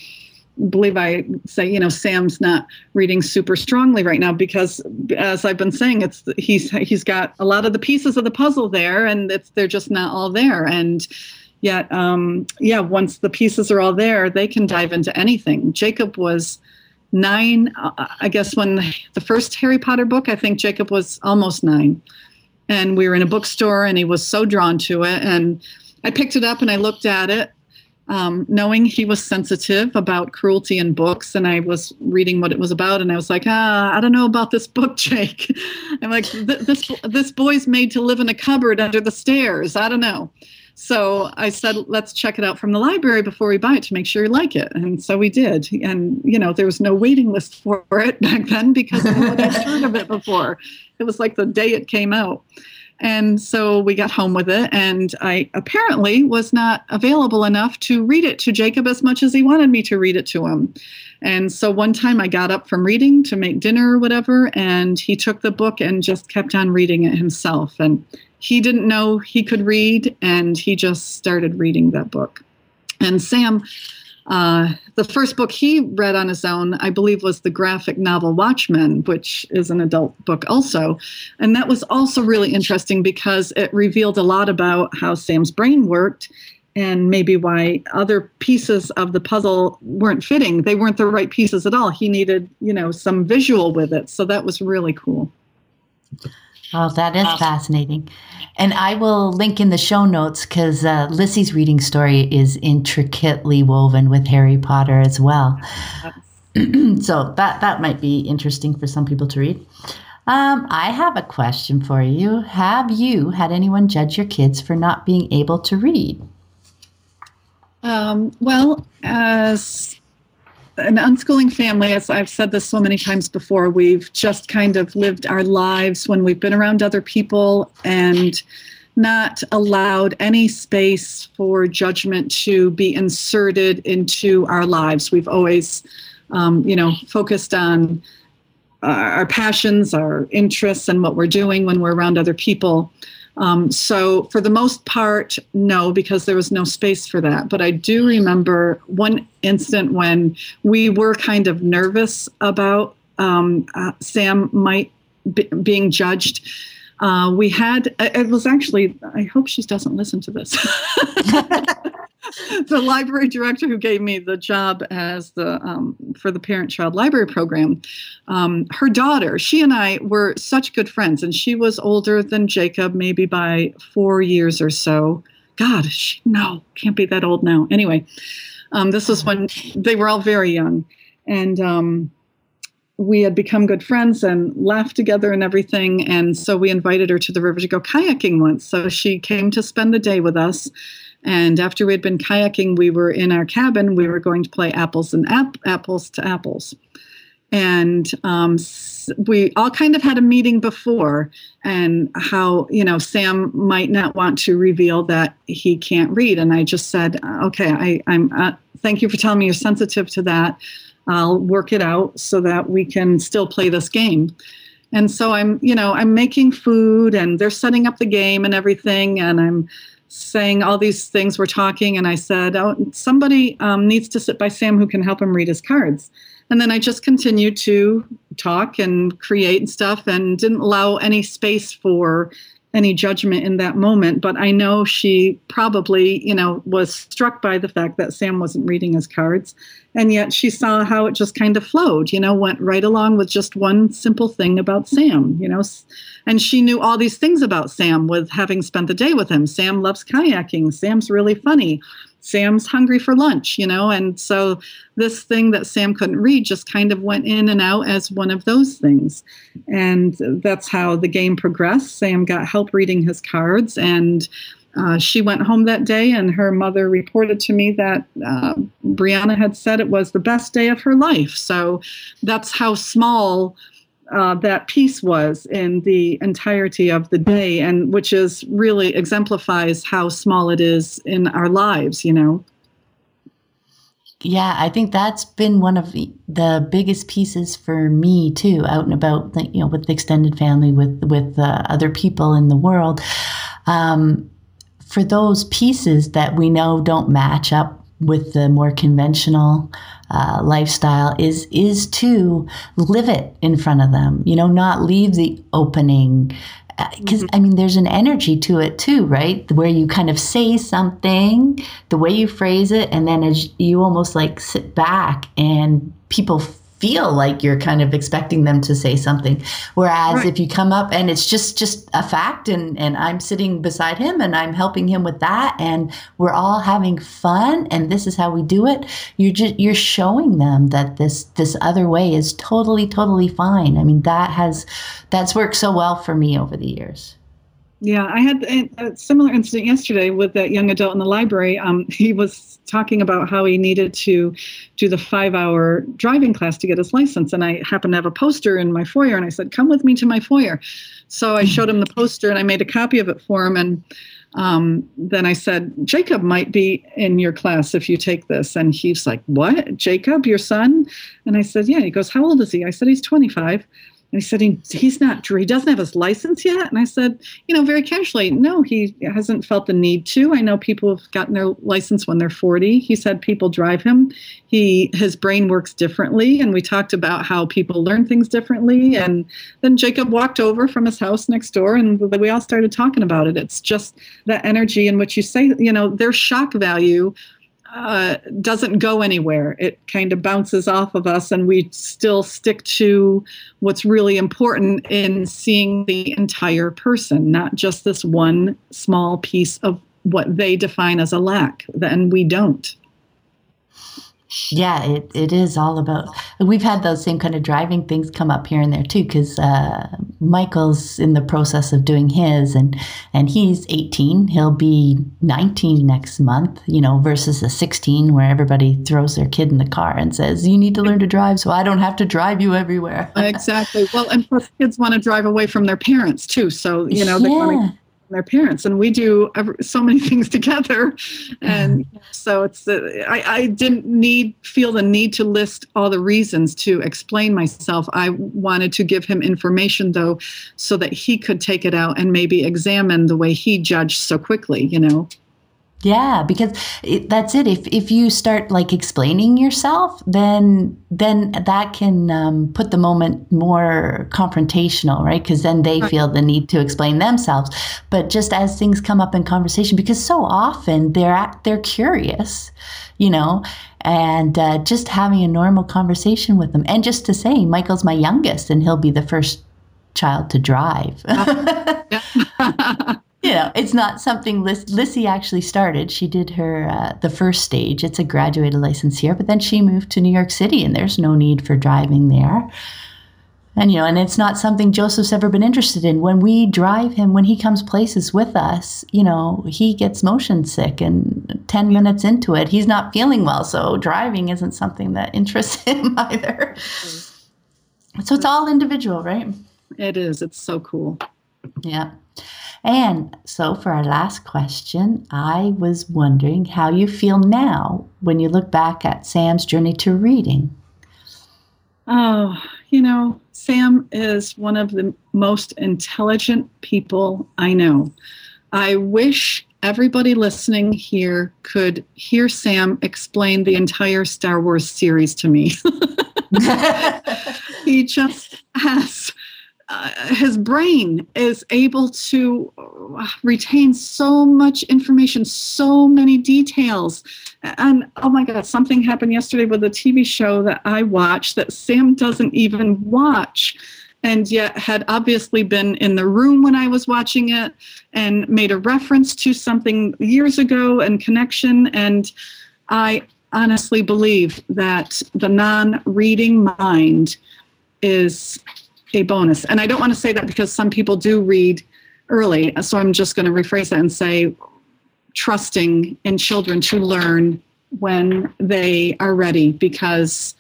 believe I say, you know, Sam's not reading super strongly right now because, as I've been saying, it's he's he's got a lot of the pieces of the puzzle there, and it's they're just not all there, and Yet, um, yeah, once the pieces are all there, they can dive into anything. Jacob was nine, uh, I guess, when the first Harry Potter book, I think Jacob was almost nine. And we were in a bookstore and he was so drawn to it. And I picked it up and I looked at it um, knowing he was sensitive about cruelty in books, and I was reading what it was about, and I was like, ah, I don't know about this book, Jake. I'm like, this this boy's made to live in a cupboard under the stairs. I don't know. So I said, let's check it out from the library before we buy it to make sure you like it. And so we did. And, you know, there was no waiting list for it back then because nobody had heard of it before. It was like the day it came out. And so we got home with it, and I apparently was not available enough to read it to Jacob as much as he wanted me to read it to him. And so one time I got up from reading to make dinner or whatever, and he took the book and just kept on reading it himself. And he didn't know he could read, and he just started reading that book. And Sam, uh, the first book he read on his own, I believe, was the graphic novel Watchmen, which is an adult book also. And that was also really interesting because it revealed a lot about how Sam's brain worked and maybe why other pieces of the puzzle weren't fitting. They weren't the right pieces at all. He needed, you know, some visual with it. So that was really cool. Oh, that is fascinating. And I will link in the show notes because uh, Lissy's reading story is intricately woven with Harry Potter as well. so that that might be interesting for some people to read. Um, I have a question for you. Have you had anyone judge your kids for not being able to read? Um, well, as an unschooling family, as I've said this so many times before, we've just kind of lived our lives when we've been around other people and not allowed any space for judgment to be inserted into our lives. We've always, um, you know, focused on our passions, our interests, and what we're doing when we're around other people. Um, so, for the most part, no, because there was no space for that. But I do remember one instant when we were kind of nervous about um, uh, Sam might be, being judged. Uh, we had, it was actually, I hope she doesn't listen to this. the library director who gave me the job as the um, for the parent child library program um, her daughter she and i were such good friends and she was older than jacob maybe by four years or so god she, no can't be that old now anyway um, this was when they were all very young and um, we had become good friends and laughed together and everything. And so we invited her to the river to go kayaking once. So she came to spend the day with us. And after we had been kayaking, we were in our cabin. We were going to play apples and ap- apples to apples. And um, we all kind of had a meeting before, and how, you know, Sam might not want to reveal that he can't read. And I just said, okay, I, I'm, uh, thank you for telling me you're sensitive to that. I'll work it out so that we can still play this game. And so I'm, you know, I'm making food and they're setting up the game and everything. And I'm saying all these things. We're talking, and I said, "Oh, somebody um, needs to sit by Sam who can help him read his cards." And then I just continued to talk and create and stuff, and didn't allow any space for any judgment in that moment, but I know she probably, you know, was struck by the fact that Sam wasn't reading his cards. And yet she saw how it just kind of flowed, you know, went right along with just one simple thing about Sam, you know. And she knew all these things about Sam with having spent the day with him. Sam loves kayaking. Sam's really funny. Sam's hungry for lunch, you know, and so this thing that Sam couldn't read just kind of went in and out as one of those things. And that's how the game progressed. Sam got help reading his cards, and uh, she went home that day, and her mother reported to me that uh, Brianna had said it was the best day of her life. So that's how small uh, that piece was in the entirety of the day, and which is really exemplifies how small it is in our lives, you know. Yeah, I think that's been one of the, biggest pieces for me too, out and about, you know, with the extended family, with with uh, other people in the world. Um, for those pieces that we know don't match up with the more conventional uh, lifestyle is is to live it in front of them you know not leave the opening because uh, mm-hmm. I mean, there's an energy to it too, right? Where you kind of say something, the way you phrase it, and then as you almost like sit back and people feel like you're kind of expecting them to say something. Whereas right. if you come up and it's just just a fact and and I'm sitting beside him and I'm helping him with that and we're all having fun and this is how we do it, you're just you're showing them that this this other way is totally totally fine. I mean that has that's worked so well for me over the years. Yeah, I had a similar incident yesterday with that young adult in the library. Um, he was talking about how he needed to do the five hour driving class to get his license. And I happened to have a poster in my foyer, and I said, Come with me to my foyer. So I showed him the poster and I made a copy of it for him. And um, then I said, Jacob might be in your class if you take this. And he's like, What? Jacob, your son? And I said, Yeah. He goes, How old is he? I said, He's 25. And he said, he, he's not, he doesn't have his license yet. And I said, you know, very casually, no, he hasn't felt the need to. I know people have gotten their license when they're 40. He said people drive him. He, his brain works differently. And we talked about how people learn things differently. And then Jacob walked over from his house next door and we all started talking about it. It's just that energy in which you say, you know, their shock value uh, doesn't go anywhere. It kind of bounces off of us, and we still stick to what's really important in seeing the entire person, not just this one small piece of what they define as a lack, then we don't yeah, it, it is all about. We've had those same kind of driving things come up here and there too, because uh, Michael's in the process of doing his, and and he's 18. He'll be 19 next month. You know, versus a 16 where everybody throws their kid in the car and says, "You need to learn to drive, so I don't have to drive you everywhere." exactly. Well, and plus kids want to drive away from their parents too, so you know yeah. want to their parents and we do so many things together. And so it's uh, I, I didn't need feel the need to list all the reasons to explain myself. I wanted to give him information though so that he could take it out and maybe examine the way he judged so quickly you know yeah, because it, that's it. If if you start like explaining yourself, then then that can um, put the moment more confrontational, right? Because then they feel the need to explain themselves. But just as things come up in conversation, because so often they're they're curious, you know, and uh, just having a normal conversation with them, and just to say, Michael's my youngest, and he'll be the first child to drive. you know, it's not something Liz, Lissy actually started. She did her uh, the first stage. It's a graduated license here, but then she moved to New York City, and there's no need for driving there. And you know, and it's not something Joseph's ever been interested in. When we drive him, when he comes places with us, you know, he gets motion sick, and ten minutes into it, he's not feeling well. So driving isn't something that interests him either. So it's all individual, right? It is. It's so cool. Yeah. And so, for our last question, I was wondering how you feel now when you look back at Sam's journey to reading. Oh, you know, Sam is one of the most intelligent people I know. I wish everybody listening here could hear Sam explain the entire Star Wars series to me. he just has uh, his brain is able to retain so much information, so many details. And oh my God, something happened yesterday with a TV show that I watched that Sam doesn't even watch. And yet, had obviously been in the room when I was watching it and made a reference to something years ago and connection. And I honestly believe that the non reading mind is a bonus. And I don't want to say that because some people do read early. So I'm just going to rephrase that and say trusting in children to learn when they are ready because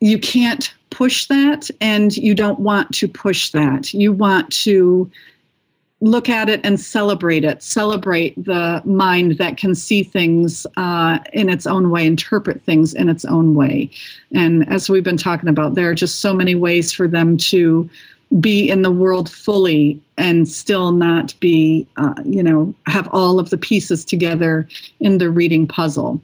you can't push that and you don't want to push that. You want to look at it and celebrate it, celebrate the mind that can see things uh, in its own way, interpret things in its own way. And as we've been talking about, there are just so many ways for them to be in the world fully and still not be, uh, you know, have all of the pieces together in the reading puzzle.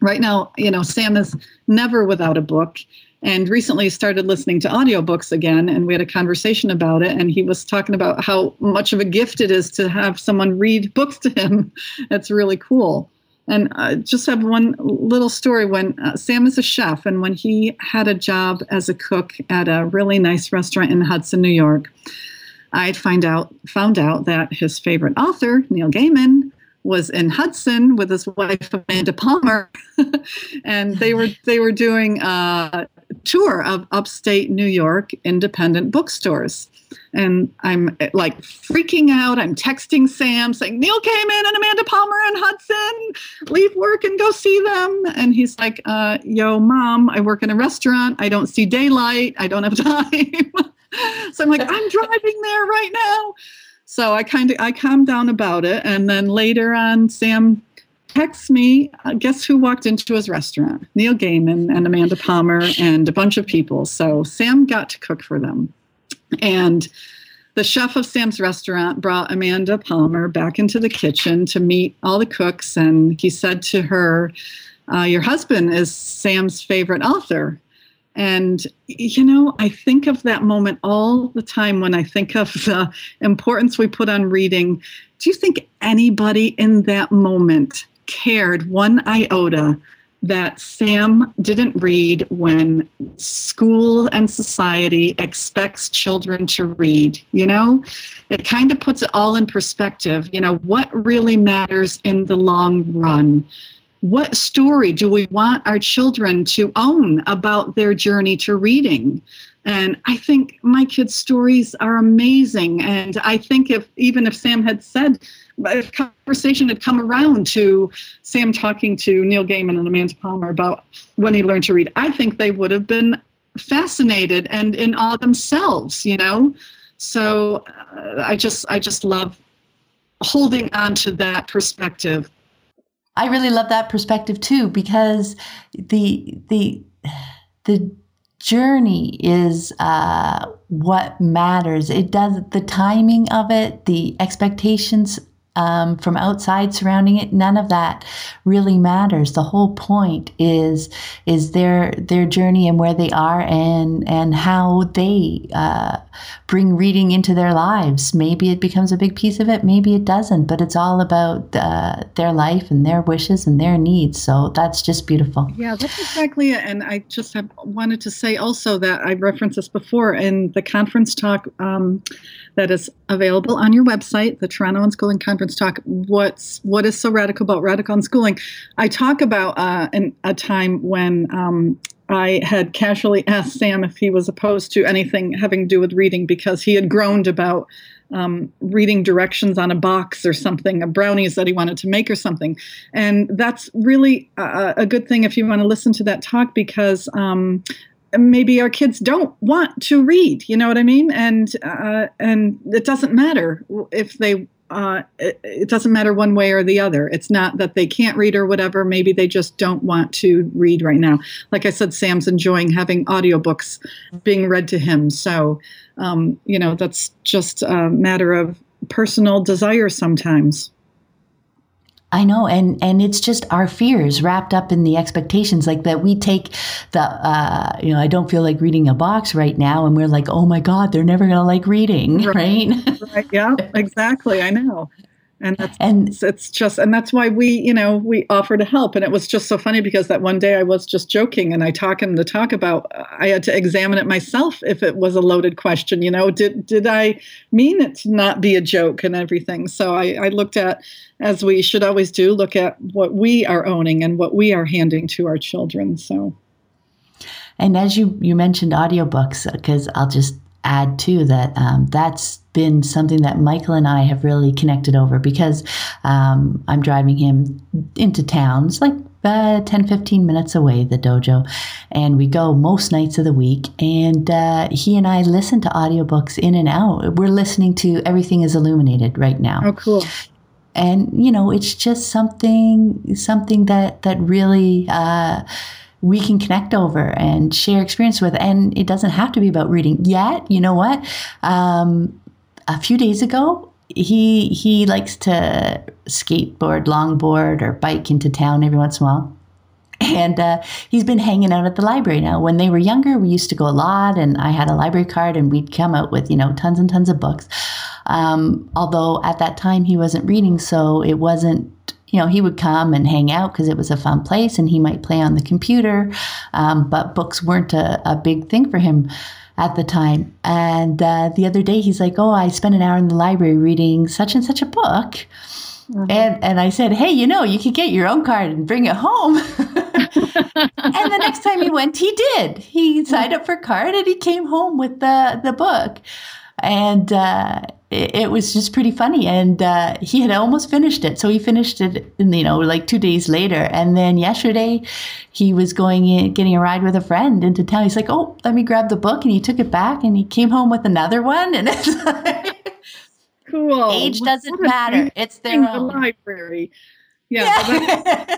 Right now, you know, Sam is never without a book and recently started listening to audiobooks again and we had a conversation about it and he was talking about how much of a gift it is to have someone read books to him it's really cool And I just have one little story. When uh, Sam is a chef, and when he had a job as a cook at a really nice restaurant in Hudson, New York, I'd find out found out that his favorite author, Neil Gaiman, was in Hudson with his wife Amanda Palmer, and they were they were doing a tour of upstate New York independent bookstores. And I'm like freaking out. I'm texting Sam saying, Neil Gaiman and Amanda Palmer in Hudson, leave work and go see them. And he's like, uh, Yo, mom, I work in a restaurant. I don't see daylight. I don't have time. so I'm like, I'm driving there right now. So I kind of I calmed down about it, and then later on, Sam texts me. Uh, guess who walked into his restaurant? Neil Gaiman and Amanda Palmer and a bunch of people. So Sam got to cook for them, and the chef of Sam's restaurant brought Amanda Palmer back into the kitchen to meet all the cooks, and he said to her, uh, "Your husband is Sam's favorite author." And, you know, I think of that moment all the time when I think of the importance we put on reading. Do you think anybody in that moment cared one iota that Sam didn't read when school and society expects children to read? You know, it kind of puts it all in perspective. You know, what really matters in the long run? What story do we want our children to own about their journey to reading? And I think my kids' stories are amazing. And I think if even if Sam had said, if conversation had come around to Sam talking to Neil Gaiman and Amanda Palmer about when he learned to read, I think they would have been fascinated and in awe themselves, you know? So uh, I just I just love holding on to that perspective I really love that perspective too because the the the journey is uh, what matters. It does the timing of it, the expectations um, from outside surrounding it none of that really matters. The whole point is is their their journey and where they are and and how they uh, bring reading into their lives. Maybe it becomes a big piece of it maybe it doesn't but it's all about uh, their life and their wishes and their needs. So that's just beautiful. Yeah that's exactly it. And i just have wanted to say also that i referenced this before in the conference talk um, that is available on your website the toronto unschooling conference talk what's what is so radical about radical unschooling i talk about uh, an, a time when um, i had casually asked sam if he was opposed to anything having to do with reading because he had groaned about um, reading directions on a box or something, a brownies that he wanted to make or something. And that's really a, a good thing if you want to listen to that talk because um, maybe our kids don't want to read. You know what I mean? And uh, and it doesn't matter if they uh, it, it, doesn't matter one way or the other. It's not that they can't read or whatever. Maybe they just don't want to read right now. Like I said, Sam's enjoying having audiobooks being read to him. So, um, you know, that's just a matter of personal desire sometimes. I know, and and it's just our fears wrapped up in the expectations, like that we take the, uh, you know, I don't feel like reading a box right now, and we're like, oh my god, they're never gonna like reading, right? Right. right. Yeah, exactly. I know and that's and it's, it's, just and that's why we you know we offer to help. And it was just so funny because that one day i was just joking and i talk in the talk about i had to examine it myself if it was a loaded question you know did did i mean it to not be a joke and everything? So i i looked at as we should always do look at what we are owning and what we are handing to our children. So and as you you mentioned audiobooks because i'll just add too that um, that's been something that Michael and I have really connected over because um, I'm driving him into towns like uh, 10 15 minutes away the dojo. And we go most nights of the week. And uh, he and i listen to audiobooks in and out. We're listening to everything is illuminated right now. Oh cool. And you know it's just something something that that really uh, we can connect over and share experience with. And it doesn't have to be about reading. Yet, you know what? Um, a few days ago, he he likes to skateboard, longboard, or bike into town every once in a while. And uh, he's been hanging out at the library now. When they were younger, we used to go a lot, and I had a library card, and we'd come out with you know tons and tons of books. Um, although at that time he wasn't reading, so it wasn't you know, he would come and hang out because it was a fun place and he might play on the computer. Um, but books weren't a, a, big thing for him at the time. And uh, the other day, he's like, Oh, I spent an hour in the library reading such and such a book. Mm-hmm. And, and I said, Hey, you know, you could get your own card and bring it home. and the next time he went, he did. He signed up for card and he came home with the, the book. And, uh, it, it was just pretty funny. And uh, he had almost finished it. So he finished it, in, you know, like two days later. And then yesterday, he was going in, getting a ride with a friend into town. He's like, oh, let me grab the book. And he took it back and he came home with another one. And it's like, cool. Age doesn't matter. It's their own. The library. Yeah. yeah.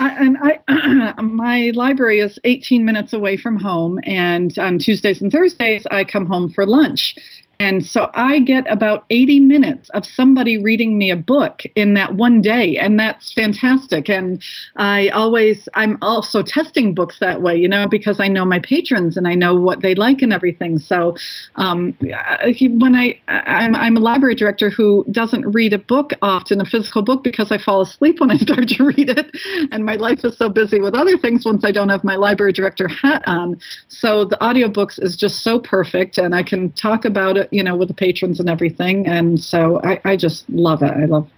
I, and I, my library is 18 minutes away from home, and on Tuesdays and Thursdays I come home for lunch. And so I get about 80 minutes of somebody reading me a book in that one day. And that's fantastic. And I always, I'm also testing books that way, you know, because I know my patrons and I know what they like and everything. So um, when I, I'm, I'm a library director who doesn't read a book often, a physical book, because I fall asleep when I start to read it. And my life is so busy with other things once I don't have my library director hat on. So the audiobooks is just so perfect. And I can talk about it you know, with the patrons and everything. And so I, I just love it. I love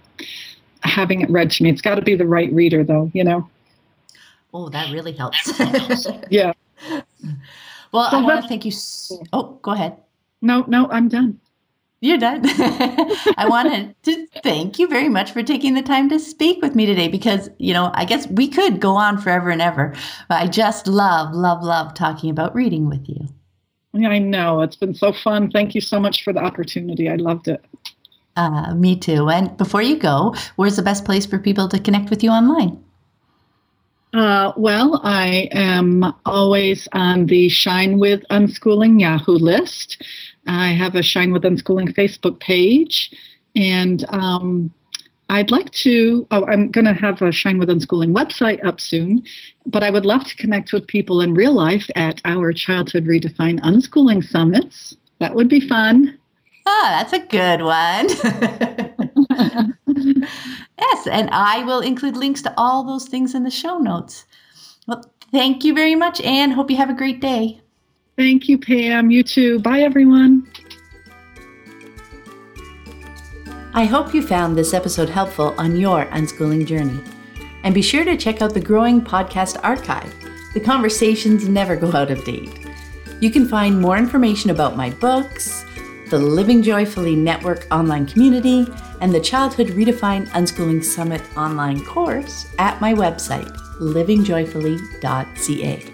having it read to me. It's got to be the right reader, though, you know? Oh, that really helps. yeah. Well, so I want to thank you. oh, go ahead. No, no, I'm done. You're done. I wanted to thank you very much for taking the time to speak with me today because, you know, I guess we could go on forever and ever, but I just love, love, love talking about reading with you. Yeah, I know. It's been so fun. Thank you so much for the opportunity. I loved it. Uh, me too. And before you go, where's the best place for people to connect with you online? Uh, well, I am always on the Shine with Unschooling Yahoo list. I have a Shine with Unschooling Facebook page, and um, I'd like to, oh, I'm going to have a Shine with Unschooling website up soon, but I would love to connect with people in real life at our Childhood Redefined Unschooling Summits. That would be fun. Oh, that's a good one. yes, and I will include links to all those things in the show notes. Well, thank you very much, Anne. Hope you have a great day. Thank you, Pam. You too. Bye, everyone. I hope you found this episode helpful on your unschooling journey. And be sure to check out the growing podcast archive. The conversations never go out of date. You can find more information about my books, the Living Joyfully Network online community, and the Childhood Redefined Unschooling Summit online course at my website, livingjoyfully.ca.